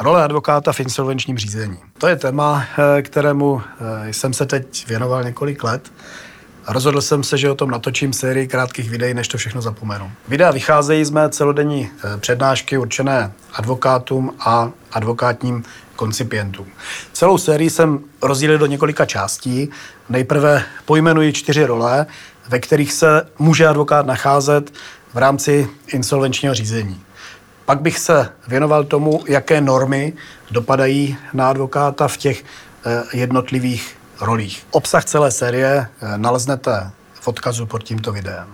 Role advokáta v insolvenčním řízení. To je téma, eh, kterému eh, jsem se teď věnoval několik let. Rozhodl jsem se, že o tom natočím sérii krátkých videí, než to všechno zapomenu. Videa vycházejí z mé celodenní eh, přednášky určené advokátům a advokátním koncipientům. Celou sérii jsem rozdělil do několika částí. Nejprve pojmenuji čtyři role, ve kterých se může advokát nacházet v rámci insolvenčního řízení. Pak bych se věnoval tomu, jaké normy dopadají na advokáta v těch eh, jednotlivých rolích. Obsah celé série eh, naleznete v odkazu pod tímto videem.